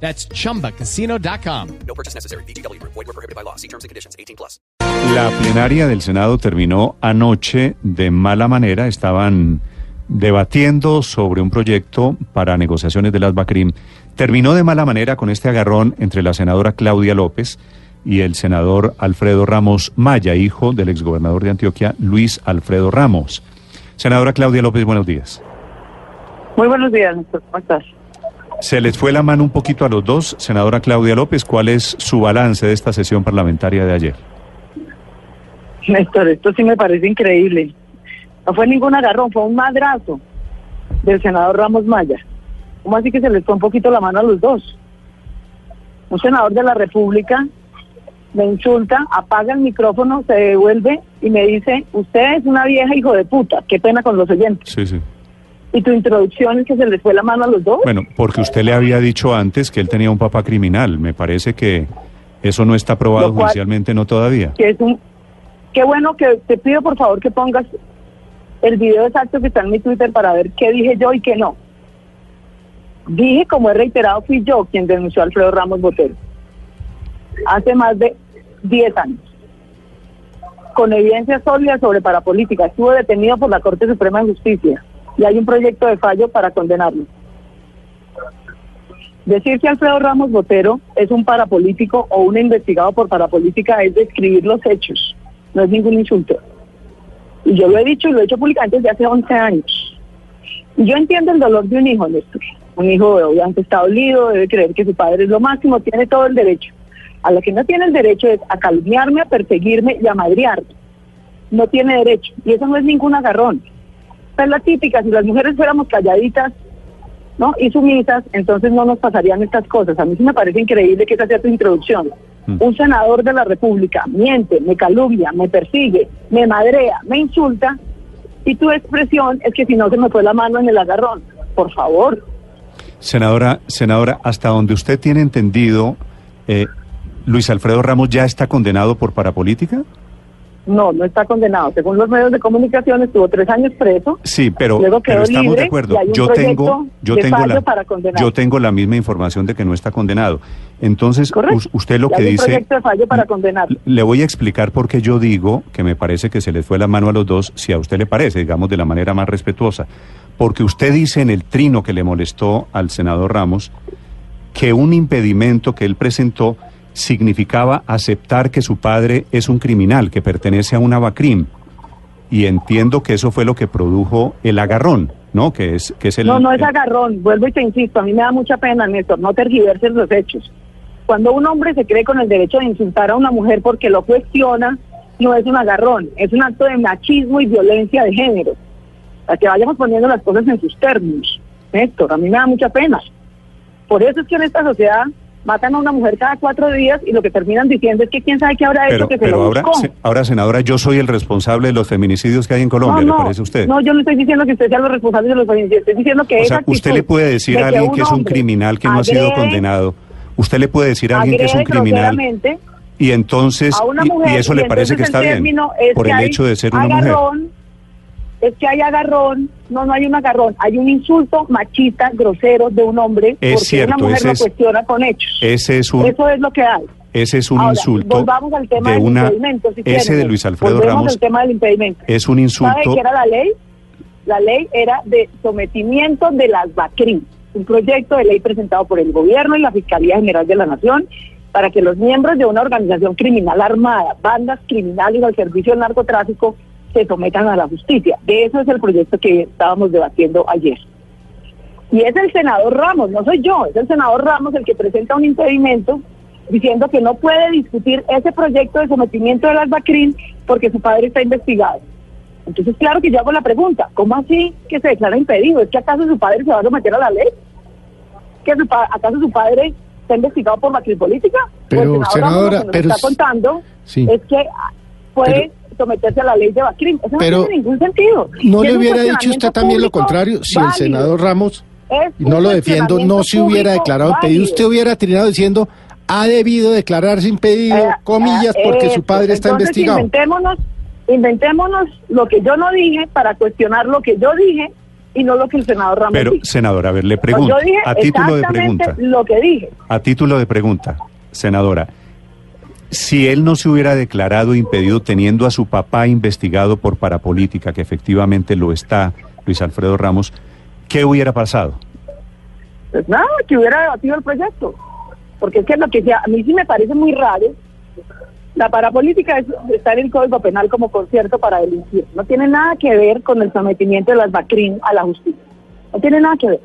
That's chumbacasino.com. No purchase necessary. BGW. Void were prohibited by law. See terms and conditions. 18 plus. La plenaria del Senado terminó anoche de mala manera. Estaban debatiendo sobre un proyecto para negociaciones de las BACRIM. Terminó de mala manera con este agarrón entre la senadora Claudia López y el senador Alfredo Ramos Maya, hijo del exgobernador de Antioquia, Luis Alfredo Ramos. Senadora Claudia López, buenos días. Muy buenos días, Néstor. ¿Cómo estás? Se les fue la mano un poquito a los dos. Senadora Claudia López, ¿cuál es su balance de esta sesión parlamentaria de ayer? Néstor, esto sí me parece increíble. No fue ningún agarrón, fue un madrazo del senador Ramos Maya. ¿Cómo así que se les fue un poquito la mano a los dos? Un senador de la República me insulta, apaga el micrófono, se devuelve y me dice, usted es una vieja hijo de puta, qué pena con los oyentes. Sí, sí. Y tu introducción es que se les fue la mano a los dos. Bueno, porque usted le había dicho antes que él tenía un papá criminal. Me parece que eso no está cual- judicialmente, no todavía. que es un qué bueno que te pido por favor que pongas el video exacto que está en mi Twitter para ver qué dije yo y qué no. Dije, como he reiterado, fui yo quien denunció a Alfredo Ramos Botero hace más de 10 años. Con evidencia sólida sobre parapolítica. Estuvo detenido por la Corte Suprema de Justicia y hay un proyecto de fallo para condenarlo. Decir que Alfredo Ramos Botero es un parapolítico o un investigado por parapolítica es describir los hechos, no es ningún insulto. Y yo lo he dicho y lo he hecho públicamente desde hace 11 años. Y yo entiendo el dolor de un hijo, Néstor. Un hijo obviamente está dolido, debe creer que su padre es lo máximo, tiene todo el derecho. A lo que no tiene el derecho es a calumniarme, a perseguirme y a madrearme. No tiene derecho. Y eso no es ningún agarrón. Es la típica, si las mujeres fuéramos calladitas, ¿no? Y sumisas, entonces no nos pasarían estas cosas. A mí sí me parece increíble que esa sea tu introducción. Mm. Un senador de la República miente, me calumnia, me persigue, me madrea, me insulta, y tu expresión es que si no se me fue la mano en el agarrón. Por favor. Senadora, senadora, hasta donde usted tiene entendido, eh, Luis Alfredo Ramos ya está condenado por parapolítica. No, no está condenado. Según los medios de comunicación, estuvo tres años preso. Sí, pero, Luego quedó pero estamos libre de acuerdo. Yo tengo, yo tengo la, yo tengo la misma información de que no está condenado. Entonces, Correcto. usted lo que hay dice, de fallo para condenar. le voy a explicar por qué yo digo que me parece que se les fue la mano a los dos, si a usted le parece, digamos de la manera más respetuosa, porque usted dice en el trino que le molestó al senador Ramos que un impedimento que él presentó significaba aceptar que su padre es un criminal, que pertenece a una BACRIM. Y entiendo que eso fue lo que produjo el agarrón, ¿no? Que es, que es el... No, no es agarrón, vuelvo y te insisto, a mí me da mucha pena, Néstor, no tergiverses los hechos. Cuando un hombre se cree con el derecho de insultar a una mujer porque lo cuestiona, no es un agarrón, es un acto de machismo y violencia de género. Para que vayamos poniendo las cosas en sus términos. Néstor, a mí me da mucha pena. Por eso es que en esta sociedad matan a una mujer cada cuatro días y lo que terminan diciendo es que quién sabe qué habrá hecho que se pero lo ahora, buscó. se- ahora, senadora, yo soy el responsable de los feminicidios que hay en Colombia, no, ¿le no, parece a usted? No, yo no estoy diciendo que usted sea los responsables de los feminicidios, estoy diciendo que o sea, usted le puede decir de a alguien que es un criminal que no ha sido condenado. Usted le puede decir a alguien que es un criminal y entonces a una y- mujer, y, eso le parece que está el bien por el hecho de ser una mujer. agarrón, Es que hay agarrón, no, no hay un agarrón, hay un insulto machista, grosero de un hombre Es porque cierto, una mujer lo es- cuestiona con hechos. Ese es un Eso es lo que hay. ese es un Ahora, insulto volvamos al tema de del una impedimento, si ese quieren. de Luis Alfredo Ramos al tema del impedimento. es un ¿Sabe insulto qué era la ley? La ley era de sometimiento de las BACRIM, un proyecto de ley presentado por el gobierno y la Fiscalía General de la Nación para que los miembros de una organización criminal armada, bandas criminales al servicio del narcotráfico, se sometan a la justicia. De eso es el proyecto que estábamos debatiendo ayer. Y es el senador Ramos, no soy yo, es el senador Ramos el que presenta un impedimento diciendo que no puede discutir ese proyecto de sometimiento de las BACRIM porque su padre está investigado. Entonces, claro que yo hago la pregunta, ¿cómo así que se declara impedido? ¿Es que acaso su padre se va a someter a la ley? ¿Que su pa- acaso su padre está investigado por política. Pero, senadora, lo que nos pero está contando sí. es que puede someterse a la ley de Bacrim. Eso Pero no tiene ningún sentido. ¿No le hubiera dicho usted también lo contrario si el senador Ramos, y no lo defiendo, no se hubiera declarado impedido? Usted hubiera trinado diciendo, ha debido declararse impedido, Eh, comillas, eh, porque su padre está Entonces, investigado. Inventémonos, inventémonos lo que yo no dije para cuestionar lo que yo dije y no lo que el senador Ramos Pero, dijo. senadora, a ver, le Pues pregunto, yo dije a título de pregunta, lo que dije. a título de pregunta, senadora, si él no se hubiera declarado impedido teniendo a su papá investigado por parapolítica, que efectivamente lo está, Luis Alfredo Ramos, ¿qué hubiera pasado? Pues nada, que hubiera debatido el proyecto. Porque es que lo que sea, a mí sí me parece muy raro. La parapolítica es, está en el Código Penal como concierto para delinquir. No tiene nada que ver con el sometimiento de las BACRIM a la justicia. No tiene nada que ver.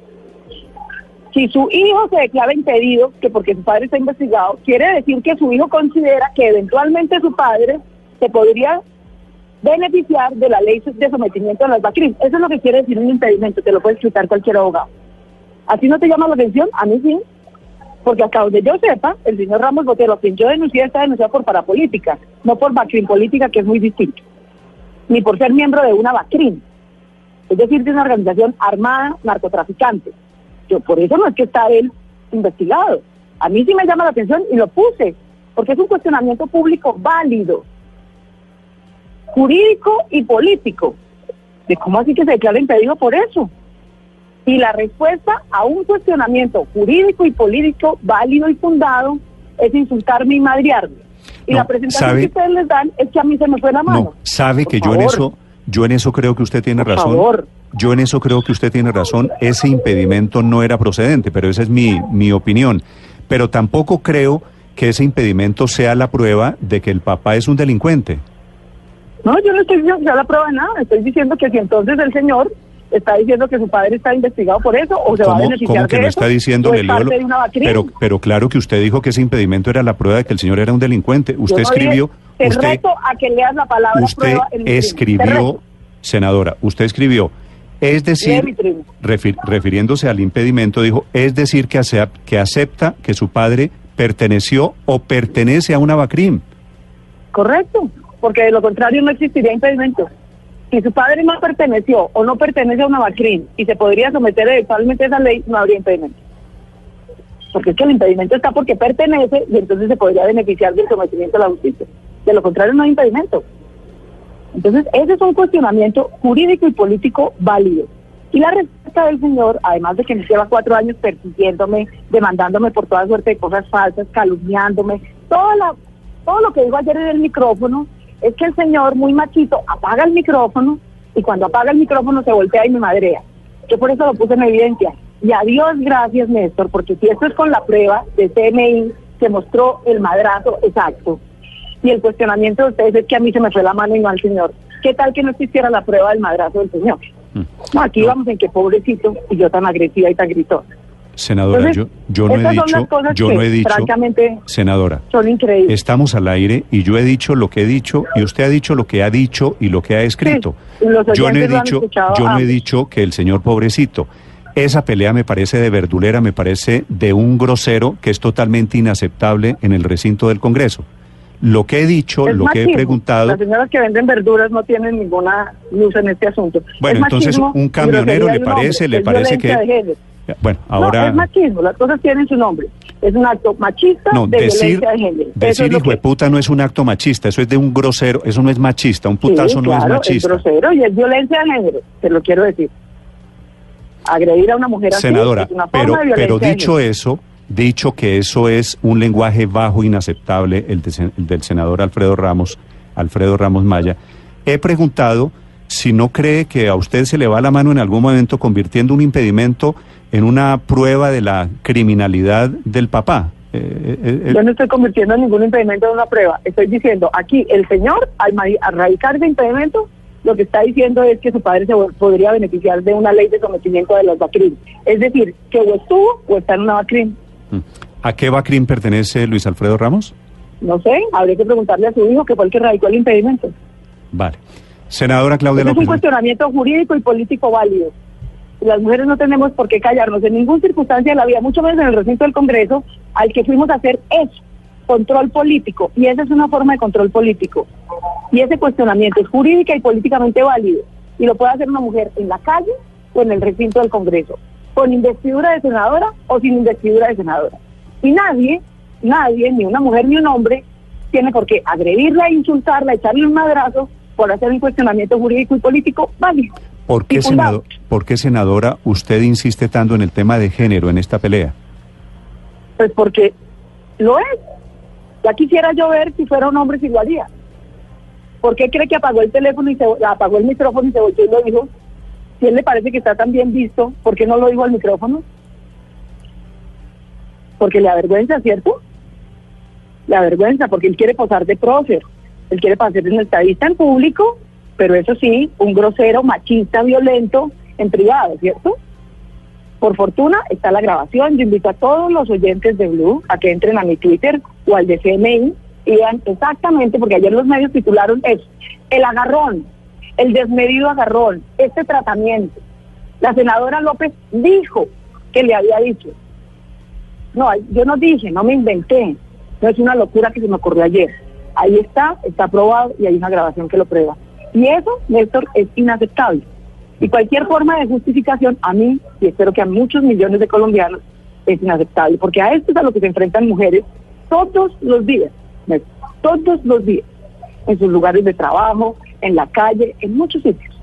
Si su hijo se declara impedido, que porque su padre está investigado, quiere decir que su hijo considera que eventualmente su padre se podría beneficiar de la ley de sometimiento a las BACRIM. Eso es lo que quiere decir un impedimento, te lo puede explicar cualquier abogado. ¿A ti no te llama la atención? A mí sí. Porque hasta donde yo sepa, el señor Ramos Botero, a quien yo denuncié, está denunciado por parapolítica, no por BACRIM política, que es muy distinto. Ni por ser miembro de una BACRIM. Es decir, de una organización armada narcotraficante. Yo, por eso no es que está él investigado. A mí sí me llama la atención y lo puse, porque es un cuestionamiento público válido, jurídico y político. ¿De cómo así que se declara impedido por eso? Y la respuesta a un cuestionamiento jurídico y político válido y fundado es insultarme y madrearme. Y No, la presentación ¿sabe? que ustedes les dan es que a mí se me fue la mano. No, sabe Por que yo en eso, yo en eso creo que usted tiene Por razón. favor. Yo en eso creo que usted tiene razón. Ese impedimento no era procedente, pero esa es mi, mi opinión. Pero tampoco creo que ese impedimento sea la prueba de que el papá es un delincuente. No, yo no estoy diciendo que sea la prueba de nada. Estoy diciendo que si entonces el señor está diciendo que su padre está investigado por eso o se va a ¿Cómo, beneficiar cómo que de no eso, está diciendo es parte de una pero, pero claro que usted dijo que ese impedimento era la prueba de que el señor era un delincuente. Usted no dije, escribió, te usted, reto a que leas la palabra usted prueba en mi escribió, senadora, usted escribió, es decir, refiriéndose al impedimento, dijo, es decir, que acepta que su padre perteneció o pertenece a una BACRIM. Correcto, porque de lo contrario no existiría impedimento. Si su padre no perteneció o no pertenece a una BACRIM y se podría someter eventualmente a esa ley, no habría impedimento. Porque es que el impedimento está porque pertenece y entonces se podría beneficiar del sometimiento a la justicia. De lo contrario no hay impedimento. Entonces, ese es un cuestionamiento jurídico y político válido. Y la respuesta del señor, además de que me lleva cuatro años persiguiéndome, demandándome por toda suerte de cosas falsas, calumniándome, toda la, todo lo que digo ayer en el micrófono, es que el señor, muy machito, apaga el micrófono y cuando apaga el micrófono se voltea y me madrea. Yo por eso lo puse en evidencia. Y a Dios gracias, Néstor, porque si esto es con la prueba de CMI, se mostró el madrazo exacto. Y el cuestionamiento de ustedes es que a mí se me fue la mano y no al señor. ¿Qué tal que no existiera la prueba del madrazo del señor? Mm. No, aquí vamos en que pobrecito y yo tan agresiva y tan gritona. Senadora, Entonces, yo, yo no he dicho, yo que, no he dicho, francamente, senadora, son increíbles. estamos al aire y yo he dicho lo que he dicho y usted ha dicho lo que ha dicho y lo que ha escrito. yo no he dicho, yo no he dicho que el señor pobrecito. Esa pelea me parece de verdulera, me parece de un grosero que es totalmente inaceptable en el recinto del Congreso. Lo que he dicho, Es lo que he preguntado, Las señoras que venden verduras no tienen ninguna luz en este asunto. Bueno, Es entonces, machismo un camionero le parece, le es parece que- de bueno, No, ahora es machismo, las cosas tienen su nombre. Es un acto machista no de decir violencia de género. Eso decir es hijo de puta no es un acto machista, eso es de un grosero, eso no es machista, un putazo Sí, no claro, es machista. grosero y es violencia de género, te lo quiero decir. Agredir a una mujer así Senadora, es una forma pero, de violencia pero de dicho género. eso, dicho que eso es un lenguaje bajo, inaceptable, el, de del senador Alfredo Ramos, Alfredo Ramos Maya, he preguntado si no cree que a usted se le va la mano en algún momento convirtiendo un impedimento en una prueba de la criminalidad del papá. Eh, eh, eh, Yo no estoy convirtiendo ningún impedimento en una prueba. Estoy diciendo, aquí el señor, al, al radicar ese impedimento, lo que está diciendo es que su padre se podría beneficiar de una ley de sometimiento de los BACRIM. Es decir, que o estuvo o está en una BACRIM. ¿A qué BACRIM pertenece Luis Alfredo Ramos? No sé, habría que preguntarle a su hijo, que fue el que radicó el impedimento. Vale. Senadora Claudia Ese es un López. cuestionamiento jurídico y político válido. Las mujeres no tenemos por qué callarnos en ninguna circunstancia de la vida, mucho menos en el recinto del Congreso, al que fuimos a hacer eso, control político. Y esa es una forma de control político. Y ese cuestionamiento es jurídica y políticamente válido. Y lo puede hacer una mujer en la calle o en el recinto del Congreso, con investidura de senadora o sin investidura de senadora. Y nadie, nadie, ni una mujer ni un hombre, tiene por qué agredirla, insultarla, echarle un madrazo por hacer un cuestionamiento jurídico y político válido. ¿Por qué, senado- ¿Por qué, senadora, usted insiste tanto en el tema de género en esta pelea? Pues porque lo es. Ya quisiera yo ver si fuera un hombre si lo haría. ¿Por qué cree que apagó el teléfono y se apagó el micrófono y se volvió y lo dijo? Si él le parece que está tan bien visto, ¿por qué no lo dijo al micrófono? Porque le avergüenza, ¿cierto? Le avergüenza, porque él quiere posar de prócer. Él quiere pasar en estadista en público, pero eso sí, un grosero, machista, violento en privado, ¿cierto? Por fortuna está la grabación. Yo invito a todos los oyentes de Blue a que entren a mi Twitter o al de CMI y vean exactamente, porque ayer los medios titularon es el agarrón, el desmedido agarrón, este tratamiento. La senadora López dijo que le había dicho. No, yo no dije, no me inventé. No es una locura que se me ocurrió ayer. Ahí está, está aprobado y hay una grabación que lo prueba. Y eso, Néstor, es inaceptable. Y cualquier forma de justificación, a mí, y espero que a muchos millones de colombianos, es inaceptable. Porque a esto es a lo que se enfrentan mujeres todos los días, Néstor, todos los días, en sus lugares de trabajo, en la calle, en muchos sitios.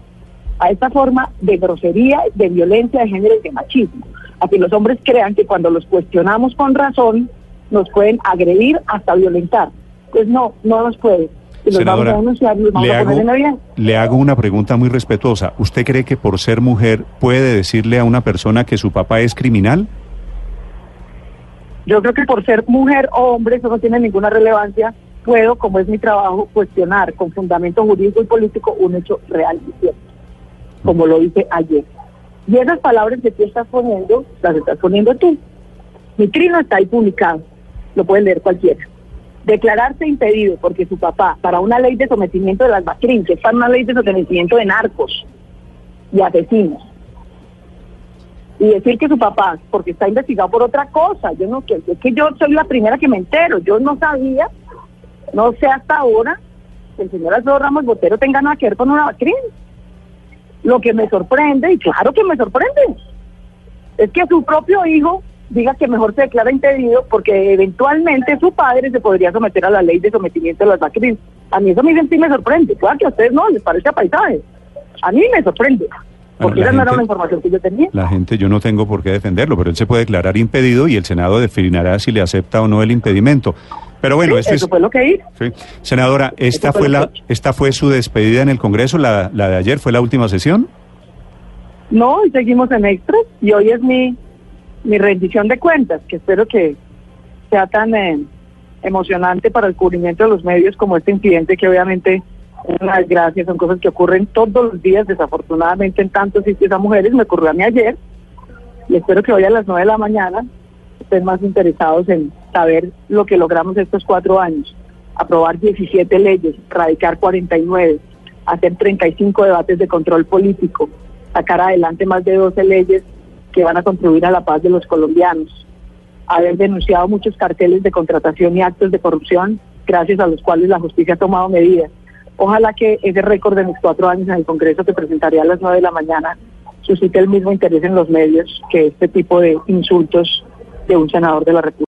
A esta forma de grosería, de violencia de género y de machismo. A que los hombres crean que cuando los cuestionamos con razón, nos pueden agredir hasta violentar. Pues no, no nos puede. Y los vamos a denunciar y los vamos le a hago, poner en evidencia. le hago una pregunta muy respetuosa. ¿Usted cree que por ser mujer puede decirle a una persona que su papá es criminal? Yo creo que por ser mujer o hombre eso no tiene ninguna relevancia. Puedo, como es mi trabajo, cuestionar con fundamento jurídico y político un hecho real y cierto, como lo hice ayer. Y esas palabras que tú estás poniendo, las estás poniendo tú. Mi trino está ahí publicado, lo puede leer cualquiera. Declararse impedido porque su papá, para una ley de sometimiento de las BACRIN, que es para una ley de sometimiento de narcos y asesinos, y decir que su papá, porque está investigado por otra cosa, yo no que es que yo soy la primera que me entero, yo no sabía, no sé hasta ahora que el señor Alfredo Ramos Botero tenga nada que ver con una crimen. Lo que me sorprende, y claro que me sorprende, es que su propio hijo diga que mejor se declara impedido porque eventualmente su padre se podría someter a la ley de sometimiento de las BACRIN. A mí eso me sí me sorprende, claro que a ustedes no, les parece a paisaje. A mí me sorprende, porque esa no era la información que yo tenía. La gente, yo no tengo por qué defenderlo, pero él se puede declarar impedido y el Senado definirá si le acepta o no el impedimento. Pero bueno, Sí, este eso es... fue lo que hice. sí. Senadora, ¿esta fue fue, la, ¿esta fue su despedida en el Congreso? La, la de ayer fue la última sesión? No, y seguimos en extras y hoy es mi, mi rendición de cuentas, que espero que sea tan eh, emocionante para el cubrimiento de los medios como este incidente que obviamente es una desgracia, son cosas que ocurren todos los días desafortunadamente en tantos sitios a mujeres, me ocurrió a mí ayer y espero que hoy a las nueve de la mañana estén más interesados en saber lo que logramos estos cuatro años, aprobar 17 leyes, radicar 49, hacer 35 debates de control político, sacar adelante más de 12 leyes que van a contribuir a la paz de los colombianos, haber denunciado muchos carteles de contratación y actos de corrupción, gracias a los cuales la justicia ha tomado medidas. Ojalá que ese récord de mis cuatro años en el Congreso que presentaré a las nueve de la mañana suscite el mismo interés en los medios que este tipo de insultos de un senador de la República.